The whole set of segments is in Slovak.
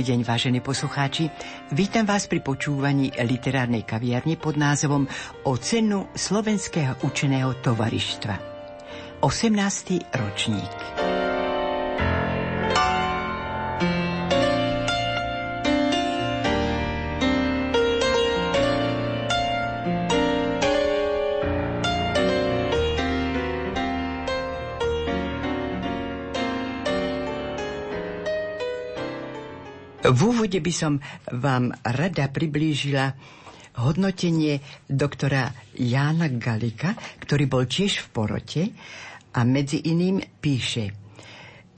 Dobrý deň, vážení poslucháči. Vítam vás pri počúvaní literárnej kaviarne pod názvom O cenu slovenského učeného tovarištva. 18. ročník. V úvode by som vám rada priblížila hodnotenie doktora Jána Galika, ktorý bol tiež v porote a medzi iným píše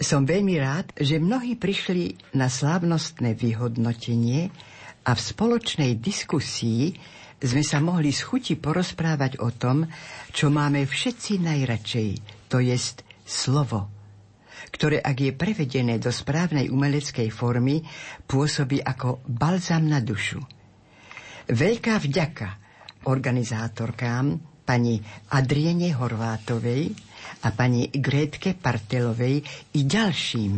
Som veľmi rád, že mnohí prišli na slávnostné vyhodnotenie a v spoločnej diskusii sme sa mohli s chuti porozprávať o tom, čo máme všetci najradšej, to jest slovo ktoré ak je prevedené do správnej umeleckej formy, pôsobí ako balzam na dušu. Veľká vďaka organizátorkám pani Adriene Horvátovej a pani Grétke Partelovej i ďalším,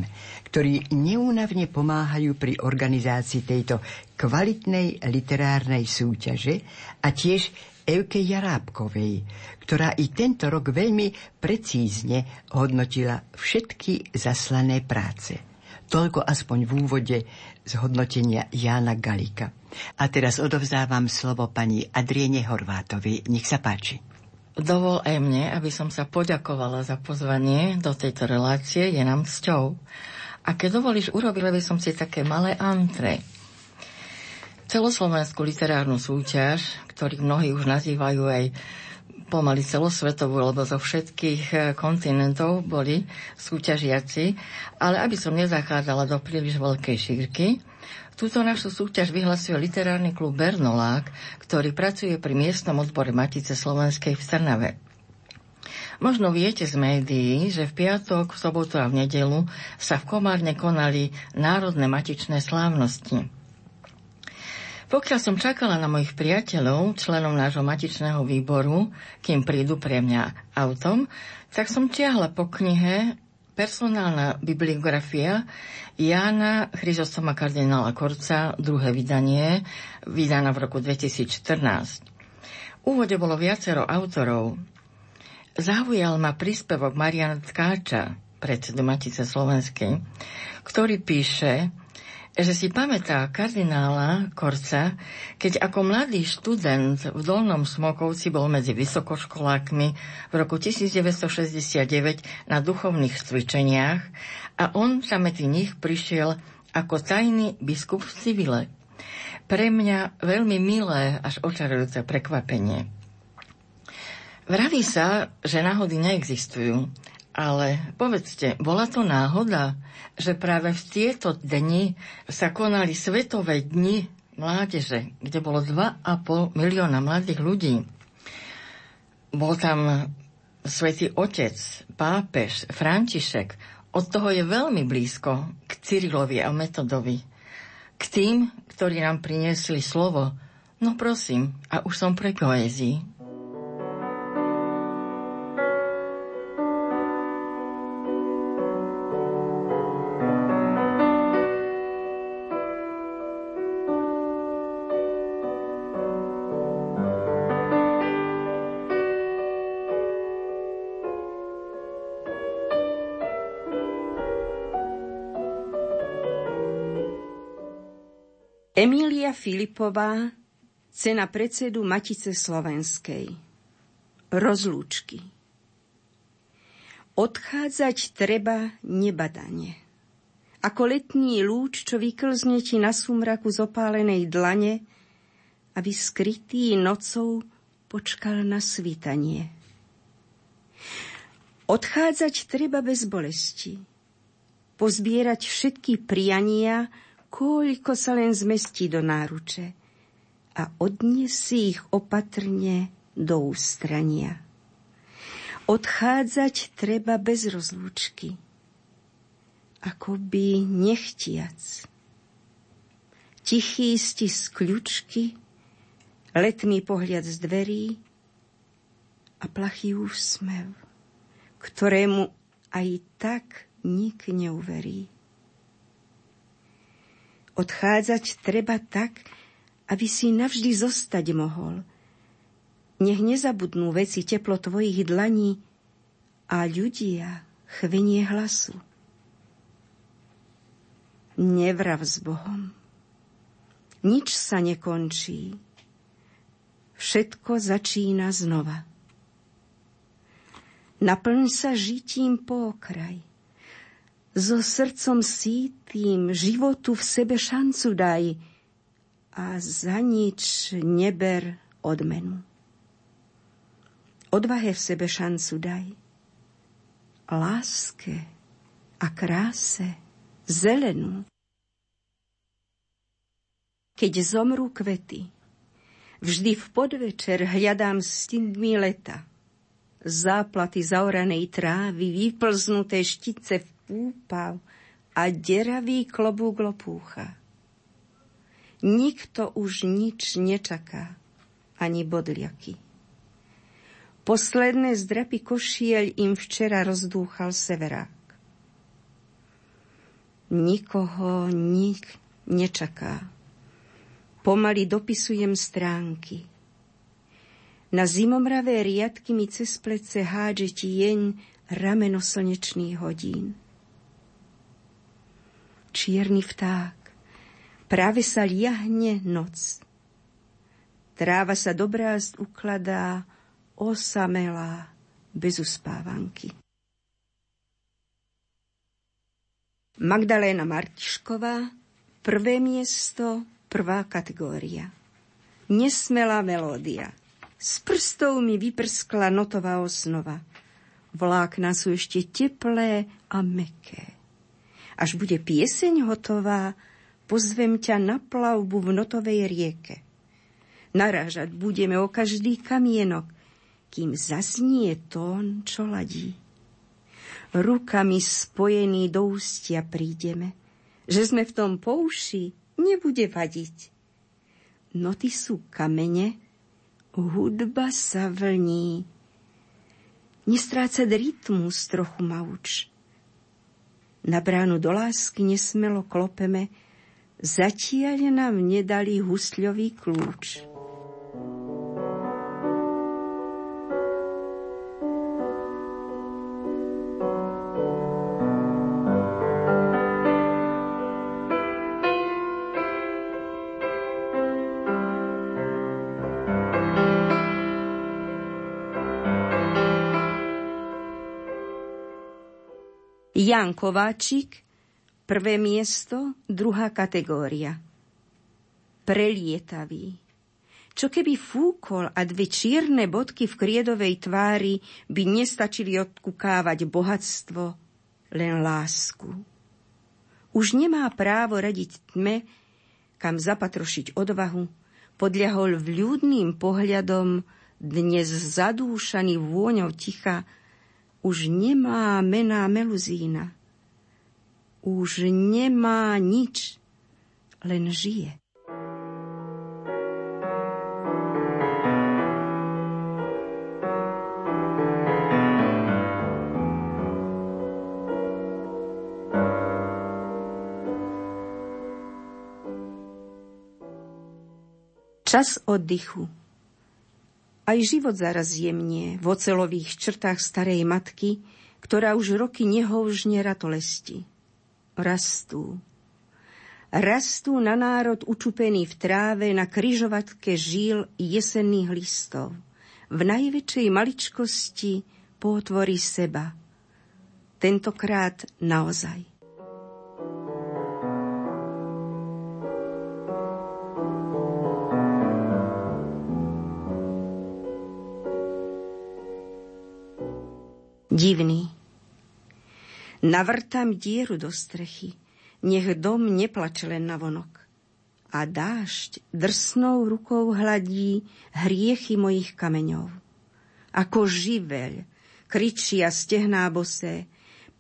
ktorí neúnavne pomáhajú pri organizácii tejto kvalitnej literárnej súťaže a tiež Evke Jarábkovej, ktorá i tento rok veľmi precízne hodnotila všetky zaslané práce. Toľko aspoň v úvode z hodnotenia Jána Galika. A teraz odovzdávam slovo pani Adriene Horvátovi. Nech sa páči. Dovol aj mne, aby som sa poďakovala za pozvanie do tejto relácie, je nám cťou. A keď dovolíš, urobila by som si také malé antre celoslovenskú literárnu súťaž, ktorých mnohí už nazývajú aj pomaly celosvetovú, lebo zo všetkých eh, kontinentov boli súťažiaci, ale aby som nezachádzala do príliš veľkej šírky, Túto našu súťaž vyhlasuje literárny klub Bernolák, ktorý pracuje pri miestnom odbore Matice Slovenskej v Trnave. Možno viete z médií, že v piatok, v sobotu a v nedelu sa v Komárne konali národné matičné slávnosti. Pokiaľ som čakala na mojich priateľov, členov nášho matičného výboru, kým prídu pre mňa autom, tak som tiahla po knihe Personálna bibliografia Jána Chryzostoma kardinála Korca, druhé vydanie, vydaná v roku 2014. V úvode bolo viacero autorov. Zaujal ma príspevok Mariana Tkáča, predsedu Matice Slovenskej, ktorý píše, že si pamätá kardinála Korca, keď ako mladý študent v Dolnom Smokovci bol medzi vysokoškolákmi v roku 1969 na duchovných cvičeniach a on sa medzi nich prišiel ako tajný biskup v civile. Pre mňa veľmi milé až očarujúce prekvapenie. Vraví sa, že náhody neexistujú, ale povedzte, bola to náhoda, že práve v tieto dni sa konali Svetové dni mládeže, kde bolo 2,5 milióna mladých ľudí. Bol tam svätý Otec, pápež, František. Od toho je veľmi blízko k Cyrilovi a Metodovi. K tým, ktorí nám priniesli slovo. No prosím, a už som pre poézii. Filipová, cena predsedu Matice Slovenskej. Rozlúčky. Odchádzať treba nebadane. Ako letný lúč, čo vyklzne ti na sumraku zopálenej dlane, aby skrytý nocou počkal na svítanie. Odchádzať treba bez bolesti. Pozbierať všetky priania, koľko sa len zmestí do náruče a odniesí ich opatrne do ústrania. Odchádzať treba bez rozlúčky, akoby nechtiac. Tichý stisk kľučky, letný pohľad z dverí a plachý úsmev, ktorému aj tak nik neuverí. Odchádzať treba tak, aby si navždy zostať mohol – nech nezabudnú veci teplo tvojich dlaní a ľudia chvenie hlasu. Nevrav s Bohom. Nič sa nekončí. Všetko začína znova. Naplň sa žitím po okraj. So srdcom sítým životu v sebe šancu daj a za nič neber odmenu. Odvahe v sebe šancu daj. Láske a kráse zelenú. Keď zomrú kvety, vždy v podvečer hľadám stindmi leta. Záplaty zaoranej trávy, vyplznuté štice v púpav a deravý klobúk lopúcha. Nikto už nič nečaká, ani bodliaky. Posledné zdrapy košiel im včera rozdúchal severák. Nikoho nik nečaká. Pomaly dopisujem stránky. Na zimomravé riadky mi cez plece hádže tieň rameno slnečných hodín. Čierny vták, práve sa liahne noc. Tráva sa dobrázd ukladá, osamelá, bez uspávanky. Magdaléna Martišková, prvé miesto, prvá kategória. Nesmelá melódia. S prstov mi vyprskla notová osnova. Vlákna sú ešte teplé a meké. Až bude pieseň hotová, pozvem ťa na plavbu v notovej rieke. Narážať budeme o každý kamienok, kým zaznie tón, čo ladí. Rukami spojení do ústia prídeme, že sme v tom pouši, nebude vadiť. Noty sú kamene, hudba sa vlní. Nestrácať rytmus trochu mauč. Na bránu do lásky nesmelo klopeme, zatiaľ nám nedali husľový kľúč. Jan Kováčik, prvé miesto, druhá kategória. Prelietavý. Čo keby fúkol a dve čierne bodky v kriedovej tvári by nestačili odkukávať bohatstvo, len lásku. Už nemá právo radiť tme, kam zapatrošiť odvahu, podľahol vľúdným pohľadom, dnes zadúšaný vôňou ticha, už nemá mená meluzína. Už nemá nič, len žije. Čas oddychu aj život zaraz jemnie v ocelových črtách starej matky, ktorá už roky nehovžne ratolesti. Rastú. Rastú na národ učupený v tráve na kryžovatke žíl jesenných listov. V najväčšej maličkosti potvorí seba. Tentokrát naozaj. Divný. Navrtám dieru do strechy, nech dom neplače len na vonok. A dážď drsnou rukou hladí hriechy mojich kameňov. Ako živeľ, kričia stehná bosé,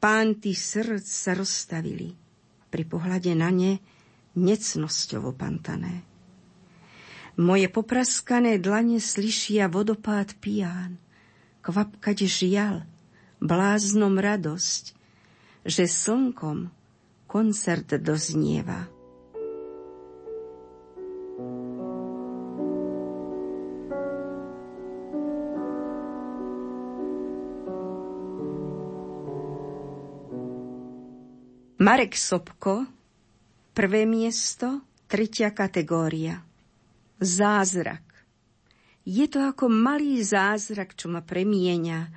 pánty srdc sa rozstavili. Pri pohľade na ne necnosťovo pantané. Moje popraskané dlane slyšia vodopád piján, kvapkať žial, bláznom radosť, že slnkom koncert doznieva. Marek Sobko, prvé miesto, tretia kategória. Zázrak. Je to ako malý zázrak, čo ma premieňa,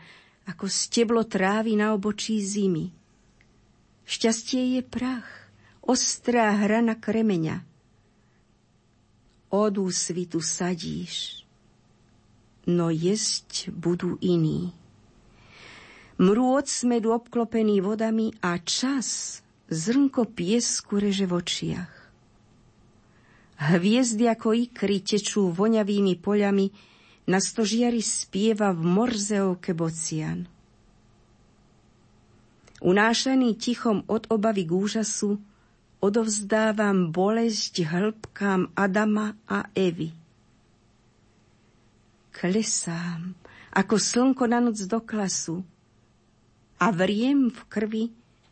ako steblo trávy na obočí zimy. Šťastie je prach, ostrá hrana kremeňa. Od úsvitu sadíš, no jesť budú iní. Mrôd smedu obklopený vodami a čas zrnko piesku reže v očiach. Hviezdy ako ikry tečú voňavými poľami, na stožiari spieva v morzeovke bocian. Unášaný tichom od obavy k úžasu, odovzdávam bolesť hĺbkám Adama a Evy. Klesám, ako slnko na noc do klasu a vriem v krvi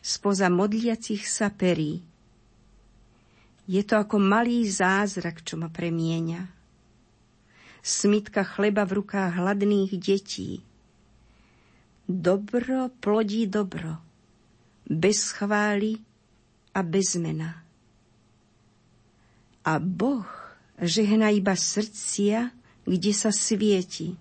spoza modliacich sa perí. Je to ako malý zázrak, čo ma premieňa. Smitka chleba v rukách hladných detí. Dobro plodí dobro, bez chvály a bez mena. A Boh žehna iba srdcia, kde sa svieti.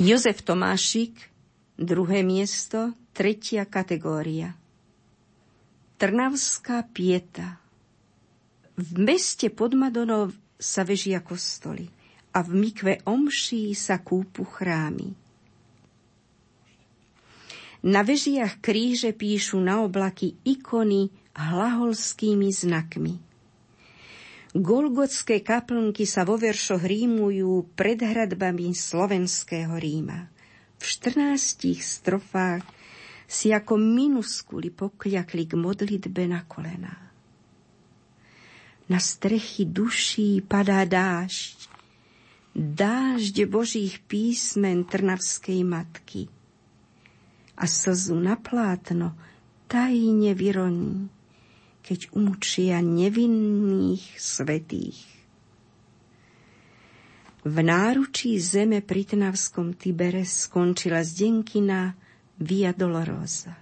Jozef Tomášik, druhé miesto, tretia kategória. Trnavská pieta. V meste pod Madonou sa vežia kostoly a v mikve omší sa kúpu chrámy. Na vežiach kríže píšu na oblaky ikony hlaholskými znakmi – Golgotské kaplnky sa vo veršoch rímujú pred hradbami slovenského Ríma. V 14 strofách si ako minuskuli pokľakli k modlitbe na kolena. Na strechy duší padá dážď, dážď Božích písmen Trnavskej matky a slzu na plátno tajne vyroní keď umúčia nevinných svetých. V náručí zeme pri Tnavskom Tibere skončila zdenkina Via Dolorosa.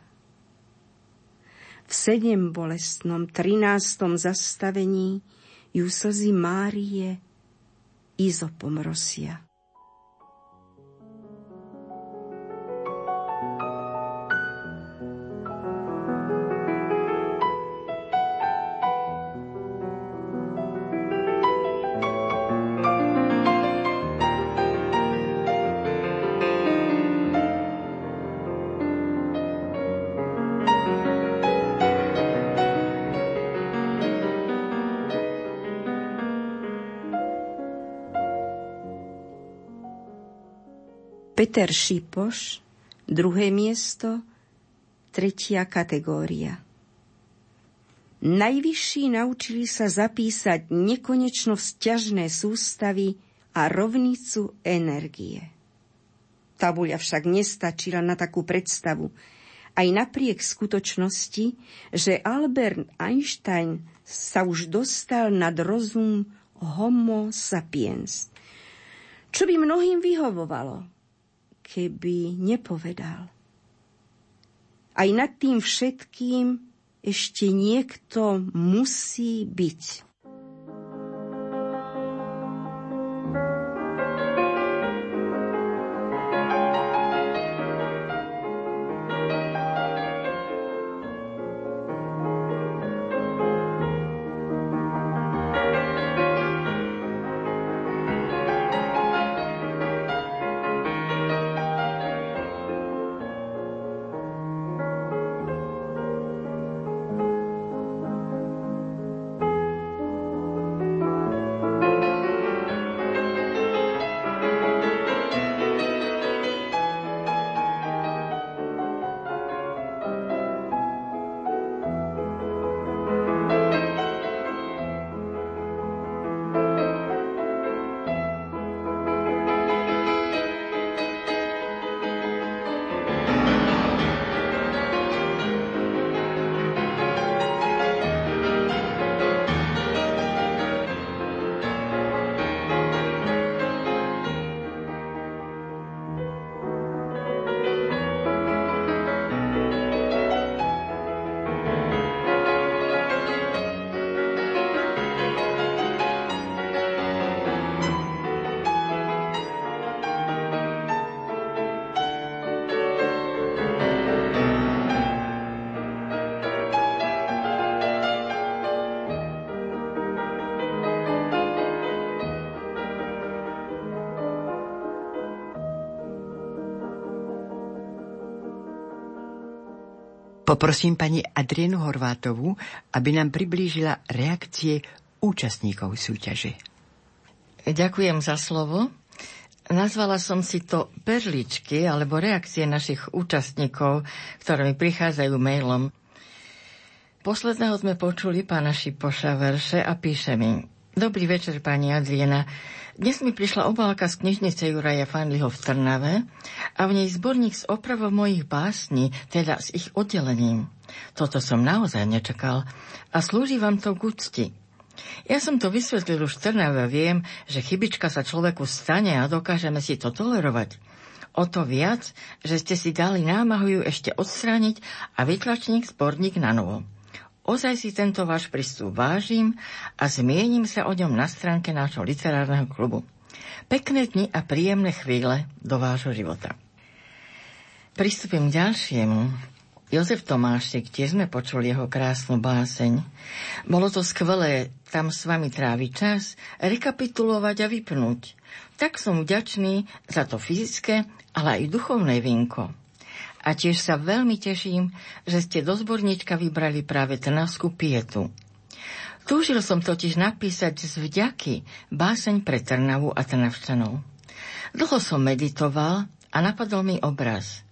V sedem bolestnom trinástom zastavení ju slzy Márie izopomrosia. Peter Šipoš, druhé miesto, tretia kategória. Najvyšší naučili sa zapísať nekonečno vzťažné sústavy a rovnicu energie. Tabuľa však nestačila na takú predstavu. Aj napriek skutočnosti, že Albert Einstein sa už dostal nad rozum homo sapiens. Čo by mnohým vyhovovalo, keby nepovedal. Aj nad tým všetkým ešte niekto musí byť. Poprosím pani Adrienu Horvátovú, aby nám priblížila reakcie účastníkov súťaže. Ďakujem za slovo. Nazvala som si to perličky alebo reakcie našich účastníkov, ktoré mi prichádzajú mailom. Posledného sme počuli pána Šipoša verše a píše mi Dobrý večer, pani Adriena. Dnes mi prišla obálka z knižnice Juraja Fanliho v Trnave a v nej zborník s opravou mojich básní, teda s ich oddelením. Toto som naozaj nečakal a slúži vám to k úcti. Ja som to vysvetlil už v Trnave a viem, že chybička sa človeku stane a dokážeme si to tolerovať. O to viac, že ste si dali námahu ju ešte odstrániť a vytlačník zborník na novo. Ozaj si tento váš prístup vážim a zmienim sa o ňom na stránke nášho literárneho klubu. Pekné dni a príjemné chvíle do vášho života. Pristúpim k ďalšiemu. Jozef Tomášek, tiež sme počuli jeho krásnu báseň. Bolo to skvelé tam s vami tráviť čas, rekapitulovať a vypnúť. Tak som vďačný za to fyzické, ale aj duchovné vinko. A tiež sa veľmi teším, že ste do zborníčka vybrali práve Trnavskú pietu. Túžil som totiž napísať z vďaky báseň pre Trnavu a Trnavčanov. Dlho som meditoval a napadol mi obraz.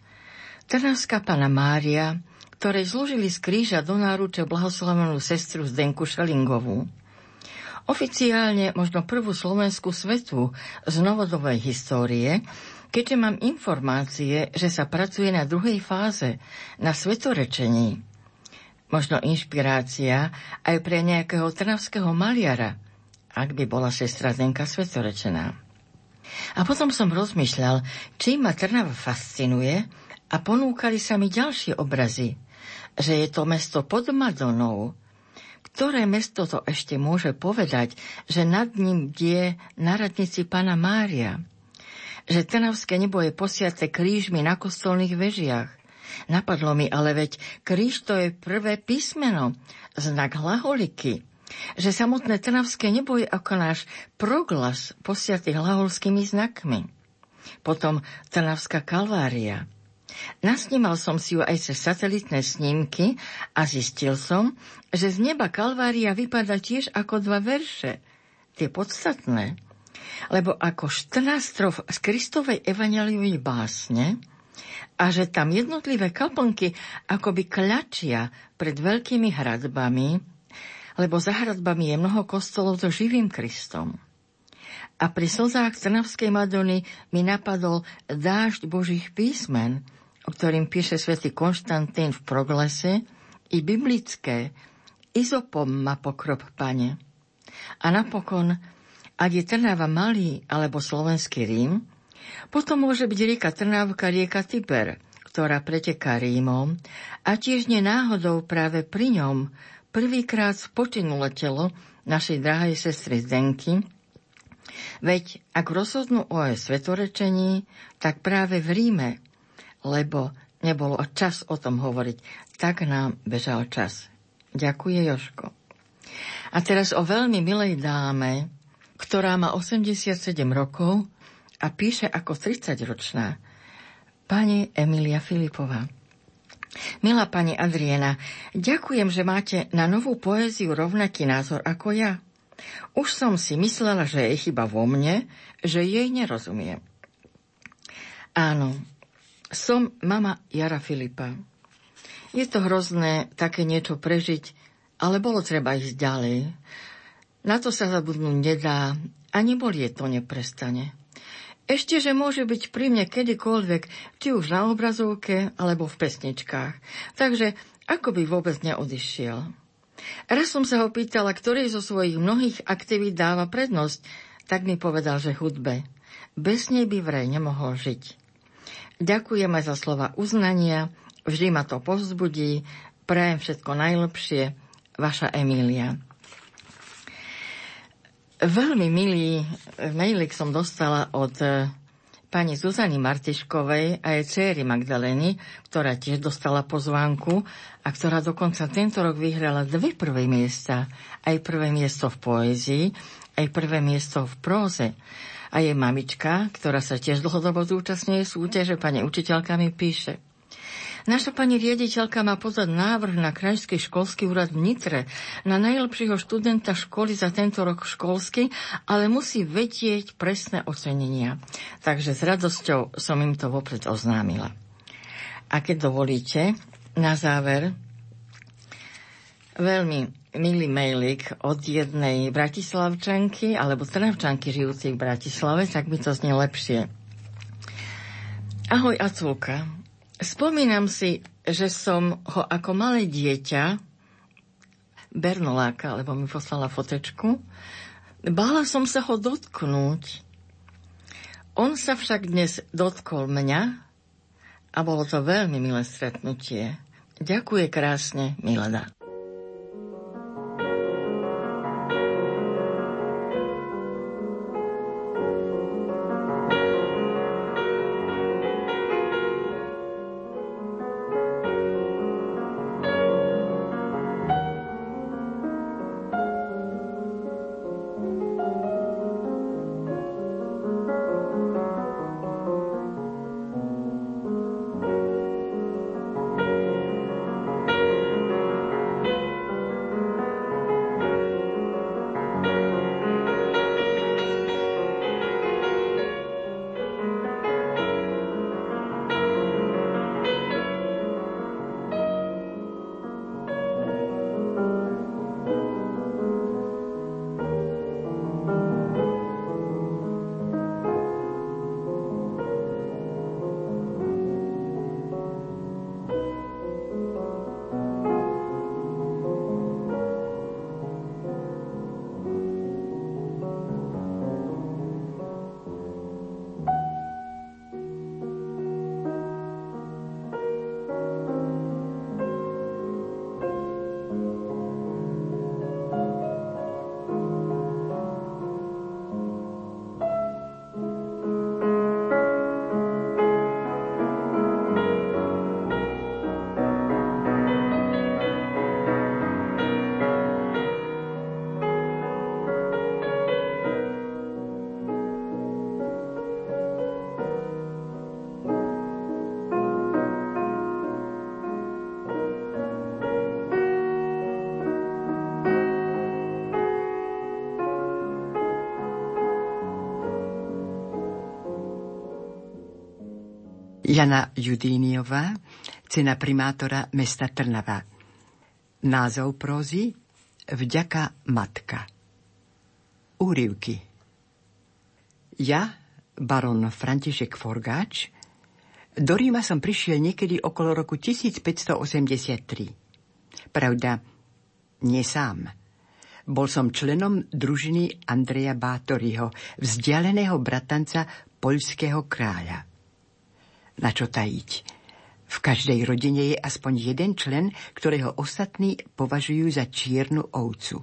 Trnavská pana Mária, ktorej zložili z kríža do náruče blahoslavenú sestru Zdenku Šelingovú. Oficiálne možno prvú slovenskú svetu z novodovej histórie, Keďže mám informácie, že sa pracuje na druhej fáze, na svetorečení, možno inšpirácia aj pre nejakého trnavského maliara, ak by bola sestra Zenka svetorečená. A potom som rozmýšľal, či ma Trnava fascinuje a ponúkali sa mi ďalšie obrazy, že je to mesto pod Madonou, ktoré mesto to ešte môže povedať, že nad ním die na radnici pána Mária – že Trnavské nebo je posiate krížmi na kostolných vežiach. Napadlo mi ale veď, kríž to je prvé písmeno, znak hlaholiky, že samotné Trnavské nebo je ako náš proglas posiatý hlaholskými znakmi. Potom Trnavská kalvária. Nasnímal som si ju aj cez satelitné snímky a zistil som, že z neba Kalvária vypada tiež ako dva verše. Tie podstatné lebo ako 14 strof z Kristovej evaneliovej básne a že tam jednotlivé kaplnky akoby kľačia pred veľkými hradbami, lebo za hradbami je mnoho kostolov so živým Kristom. A pri slzách Trnavskej Madony mi napadol dážď Božích písmen, o ktorým píše svätý Konštantín v Proglese, i biblické, izopom ma pokrop, pane. A napokon, ak je Trnava malý alebo slovenský Rím, potom môže byť rieka Trnávka rieka Tiber, ktorá preteká Rímom a tiež nenáhodou práve pri ňom prvýkrát spočinulo telo našej drahej sestry Zdenky, Veď ak rozhodnú o jej svetorečení, tak práve v Ríme, lebo nebolo čas o tom hovoriť, tak nám bežal čas. Ďakuje Joško. A teraz o veľmi milej dáme, ktorá má 87 rokov a píše ako 30-ročná. Pani Emilia Filipová. Milá pani Adriena, ďakujem, že máte na novú poéziu rovnaký názor ako ja. Už som si myslela, že je chyba vo mne, že jej nerozumiem. Áno, som mama Jara Filipa. Je to hrozné také niečo prežiť, ale bolo treba ísť ďalej. Na to sa zabudnúť nedá a nebolie to neprestane. Ešte, že môže byť pri mne kedykoľvek, či už na obrazovke, alebo v pesničkách. Takže ako by vôbec neodišiel. Raz som sa ho pýtala, ktorý zo svojich mnohých aktivít dáva prednosť, tak mi povedal, že hudbe. Bez nej by vraj nemohol žiť. Ďakujem aj za slova uznania, vždy ma to povzbudí, prajem všetko najlepšie, vaša Emília. Veľmi milý mailik som dostala od pani Zuzany Martiškovej a jej céry Magdaleny, ktorá tiež dostala pozvánku a ktorá dokonca tento rok vyhrala dve prvé miesta. Aj prvé miesto v poézii, aj prvé miesto v próze. A jej mamička, ktorá sa tiež dlhodobo zúčastňuje súťaže, pani učiteľka mi píše – Naša pani riaditeľka má pozad návrh na Krajský školský úrad v Nitre na najlepšieho študenta školy za tento rok školský, ale musí vedieť presné ocenenia. Takže s radosťou som im to vopred oznámila. A keď dovolíte, na záver veľmi milý mailik od jednej bratislavčanky alebo trnavčanky žijúcej v Bratislave, tak by to znie lepšie. Ahoj, Aculka. Spomínam si, že som ho ako malé dieťa, Bernoláka, lebo mi poslala fotečku, bála som sa ho dotknúť. On sa však dnes dotkol mňa a bolo to veľmi milé stretnutie. Ďakuje krásne, Milada. Jana Judíniová, cena primátora mesta Trnava. Názov prózy Vďaka matka. Úrivky. Ja, baron František Forgáč, do Ríma som prišiel niekedy okolo roku 1583. Pravda, nie sám. Bol som členom družiny Andreja Bátoriho, vzdialeného bratanca poľského kráľa. Na čo tajiť? V každej rodine je aspoň jeden člen, ktorého ostatní považujú za čiernu ovcu.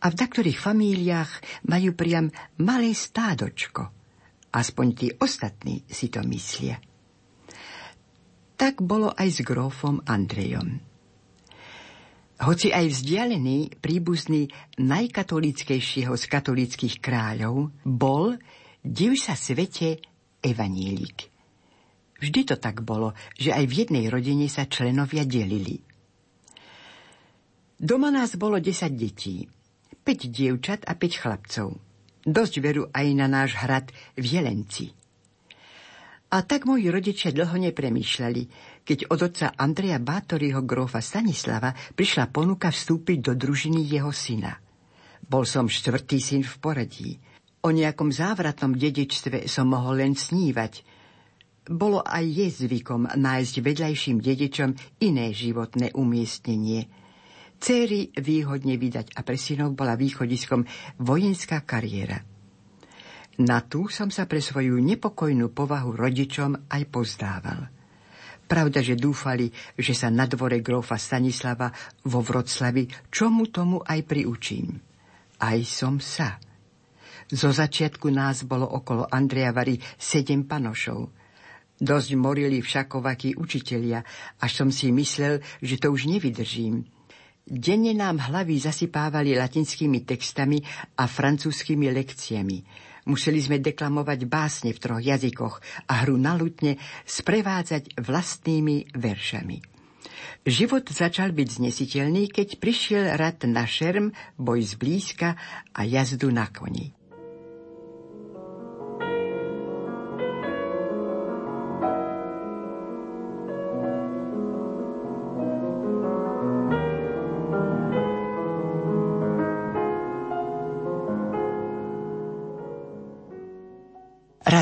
A v taktorých famíliách majú priam malé stádočko. Aspoň tí ostatní si to myslia. Tak bolo aj s grófom Andrejom. Hoci aj vzdialený príbuzný najkatolickejšieho z katolických kráľov bol, div sa svete, evanílik. Vždy to tak bolo, že aj v jednej rodine sa členovia delili. Doma nás bolo 10 detí, 5 dievčat a 5 chlapcov. Dosť veru aj na náš hrad v Jelenci – a tak moji rodičia dlho nepremýšľali, keď od otca Andreja Bátoriho grófa Stanislava prišla ponuka vstúpiť do družiny jeho syna. Bol som štvrtý syn v poradí. O nejakom závratnom dedičstve som mohol len snívať. Bolo aj je zvykom nájsť vedľajším dedičom iné životné umiestnenie. Céry výhodne vydať a pre synov bola východiskom vojenská kariéra – na tú som sa pre svoju nepokojnú povahu rodičom aj pozdával. Pravda, že dúfali, že sa na dvore grófa Stanislava vo Vroclavi čomu tomu aj priučím. Aj som sa. Zo začiatku nás bolo okolo Andreja Vary sedem panošov. Dosť morili všakovakí učitelia, až som si myslel, že to už nevydržím. Denne nám hlavy zasypávali latinskými textami a francúzskými lekciami – Museli sme deklamovať básne v troch jazykoch a hru na lutne sprevádzať vlastnými veršami. Život začal byť znesiteľný, keď prišiel rad na šerm, boj zblízka a jazdu na koni.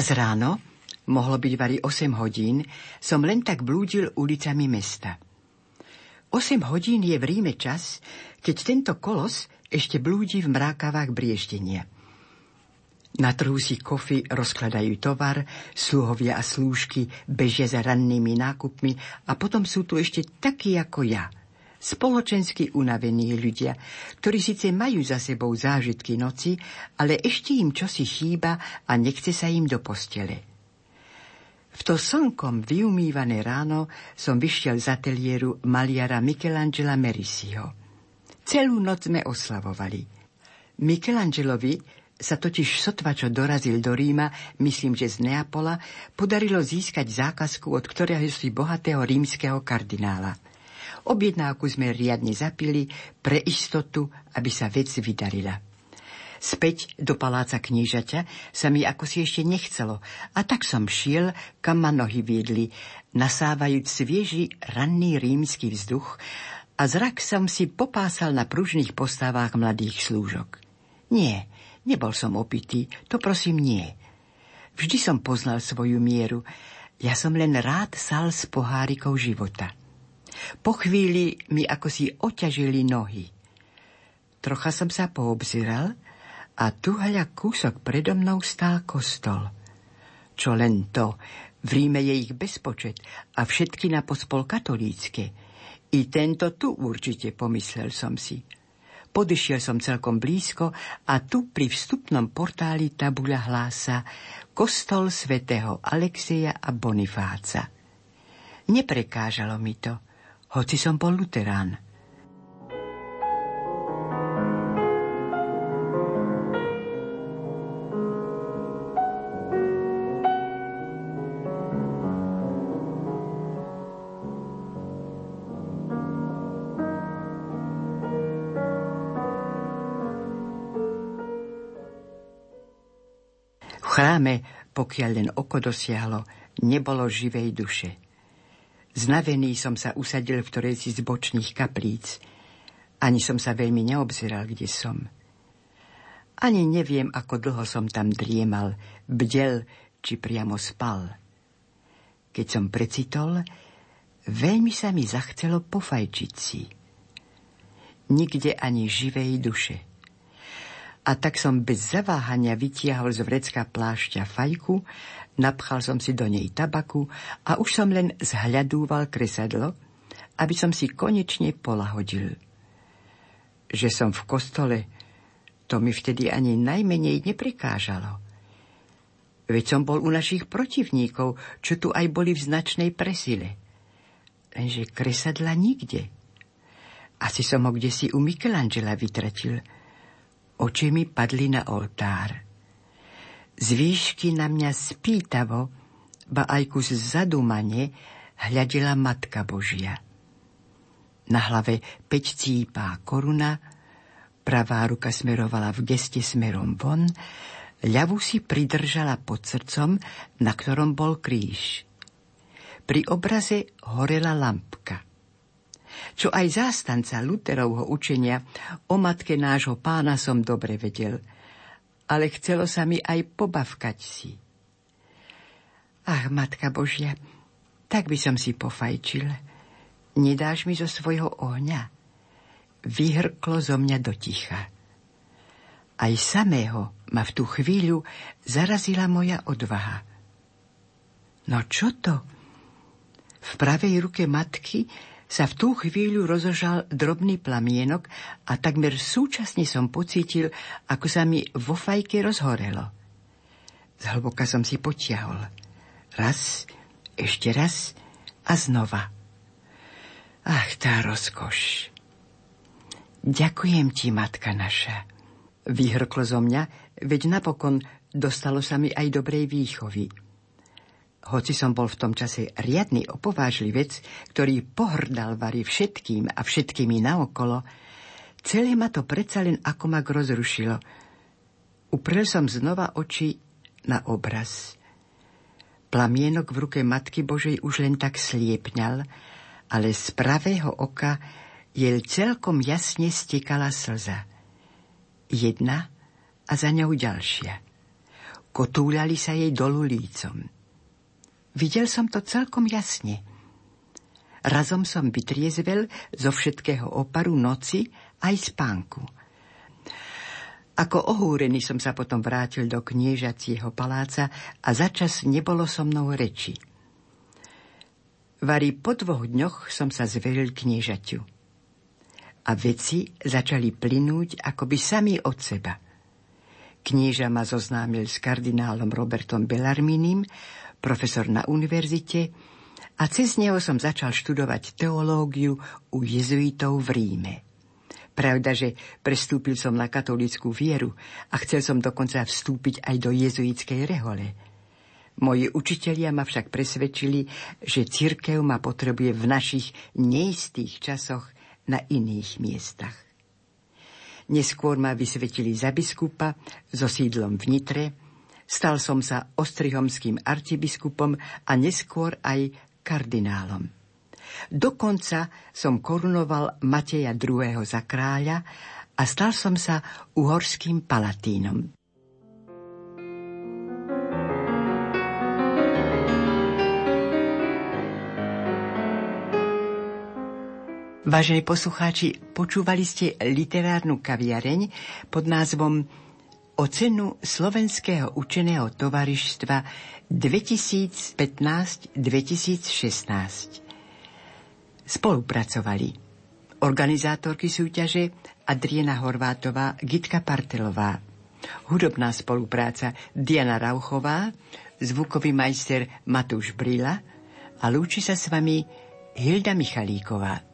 Raz ráno, mohlo byť vari 8 hodín, som len tak blúdil ulicami mesta. 8 hodín je v Ríme čas, keď tento kolos ešte blúdi v mrákavách brieždenia. Na trhu si kofy rozkladajú tovar, sluhovia a slúžky bežia za rannými nákupmi a potom sú tu ešte takí ako ja – spoločensky unavení ľudia, ktorí síce majú za sebou zážitky noci, ale ešte im čosi chýba a nechce sa im do postele. V to slnkom vyumývané ráno som vyšiel z ateliéru maliara Michelangela Merisiho. Celú noc sme oslavovali. Michelangelovi sa totiž sotva, čo dorazil do Ríma, myslím, že z Neapola, podarilo získať zákazku od ktorého si bohatého rímskeho kardinála – Objednávku sme riadne zapili pre istotu, aby sa vec vydarila. Späť do paláca knížaťa sa mi ako si ešte nechcelo a tak som šiel, kam ma nohy viedli, nasávajúc svieži ranný rímsky vzduch a zrak som si popásal na pružných postavách mladých slúžok. Nie, nebol som opitý, to prosím nie. Vždy som poznal svoju mieru, ja som len rád sal s pohárikou života. Po chvíli mi ako si oťažili nohy. Trocha som sa poobziral a tu hľa kúsok predo mnou stál kostol. Čo len to, v Ríme je ich bezpočet a všetky na pospol katolícke. I tento tu určite pomyslel som si. Podišiel som celkom blízko a tu pri vstupnom portáli tabuľa hlása Kostol svätého Alexeja a Bonifáca. Neprekážalo mi to – hoci som bol luterán. V chráme, pokiaľ len oko dosiahlo, nebolo živej duše. Znavený som sa usadil v ktorej si z bočných kaplíc. Ani som sa veľmi neobzeral, kde som. Ani neviem, ako dlho som tam driemal, bdel či priamo spal. Keď som precitol, veľmi sa mi zachcelo pofajčiť si. Nikde ani živej duše. A tak som bez zaváhania vytiahol z vrecka plášťa fajku, napchal som si do nej tabaku a už som len zhľadúval kresadlo, aby som si konečne polahodil. Že som v kostole, to mi vtedy ani najmenej neprekážalo. Veď som bol u našich protivníkov, čo tu aj boli v značnej presile. Lenže kresadla nikde. Asi som ho kde si u Michelangela vytratil. Oči mi padli na oltár. Z výšky na mňa spýtavo, ba aj kus zadumane, hľadela Matka Božia. Na hlave päť cípá koruna, pravá ruka smerovala v geste smerom von, ľavú si pridržala pod srdcom, na ktorom bol kríž. Pri obraze horela lampka. Čo aj zástanca Luterovho učenia o matke nášho pána som dobre vedel, ale chcelo sa mi aj pobavkať si. Ach, Matka Božia, tak by som si pofajčil Nedáš mi zo svojho ohňa? Vyhrklo zo mňa do ticha. Aj samého ma v tú chvíľu zarazila moja odvaha. No čo to? V pravej ruke matky sa v tú chvíľu rozožal drobný plamienok a takmer súčasne som pocítil, ako sa mi vo fajke rozhorelo. Zhlboka som si potiahol. Raz, ešte raz a znova. Ach, tá rozkoš. Ďakujem ti, matka naša. Vyhrklo zo mňa, veď napokon dostalo sa mi aj dobrej výchovy. Hoci som bol v tom čase riadny opovážlivec, ktorý pohrdal vary všetkým a všetkými naokolo, celé ma to predsa len ako ma rozrušilo. Uprel som znova oči na obraz. Plamienok v ruke Matky Božej už len tak sliepňal, ale z pravého oka jej celkom jasne stekala slza. Jedna a za ňou ďalšia. Kotúľali sa jej dolu lícom. Videl som to celkom jasne. Razom som vytriezvel zo všetkého oparu noci aj spánku. Ako ohúrený som sa potom vrátil do kniežacieho paláca a začas nebolo so mnou reči. Vary po dvoch dňoch som sa zveril kniežaťu. A veci začali plynúť akoby sami od seba. Knieža ma zoznámil s kardinálom Robertom Bellarminim, profesor na univerzite, a cez neho som začal študovať teológiu u jezuitov v Ríme. Pravda, že prestúpil som na katolickú vieru a chcel som dokonca vstúpiť aj do jezuitskej rehole – Moji učitelia ma však presvedčili, že církev ma potrebuje v našich neistých časoch na iných miestach. Neskôr ma vysvetili za biskupa so sídlom v Nitre, stal som sa ostrihomským arcibiskupom a neskôr aj kardinálom. Dokonca som korunoval Mateja II. za kráľa a stal som sa uhorským palatínom. Vážení poslucháči, počúvali ste literárnu kaviareň pod názvom O cenu Slovenského učeného tovarištva 2015-2016. Spolupracovali organizátorky súťaže Adriana Horvátová, Gitka Partelová, hudobná spolupráca Diana Rauchová, zvukový majster Matúš Brila a lúči sa s vami Hilda Michalíková.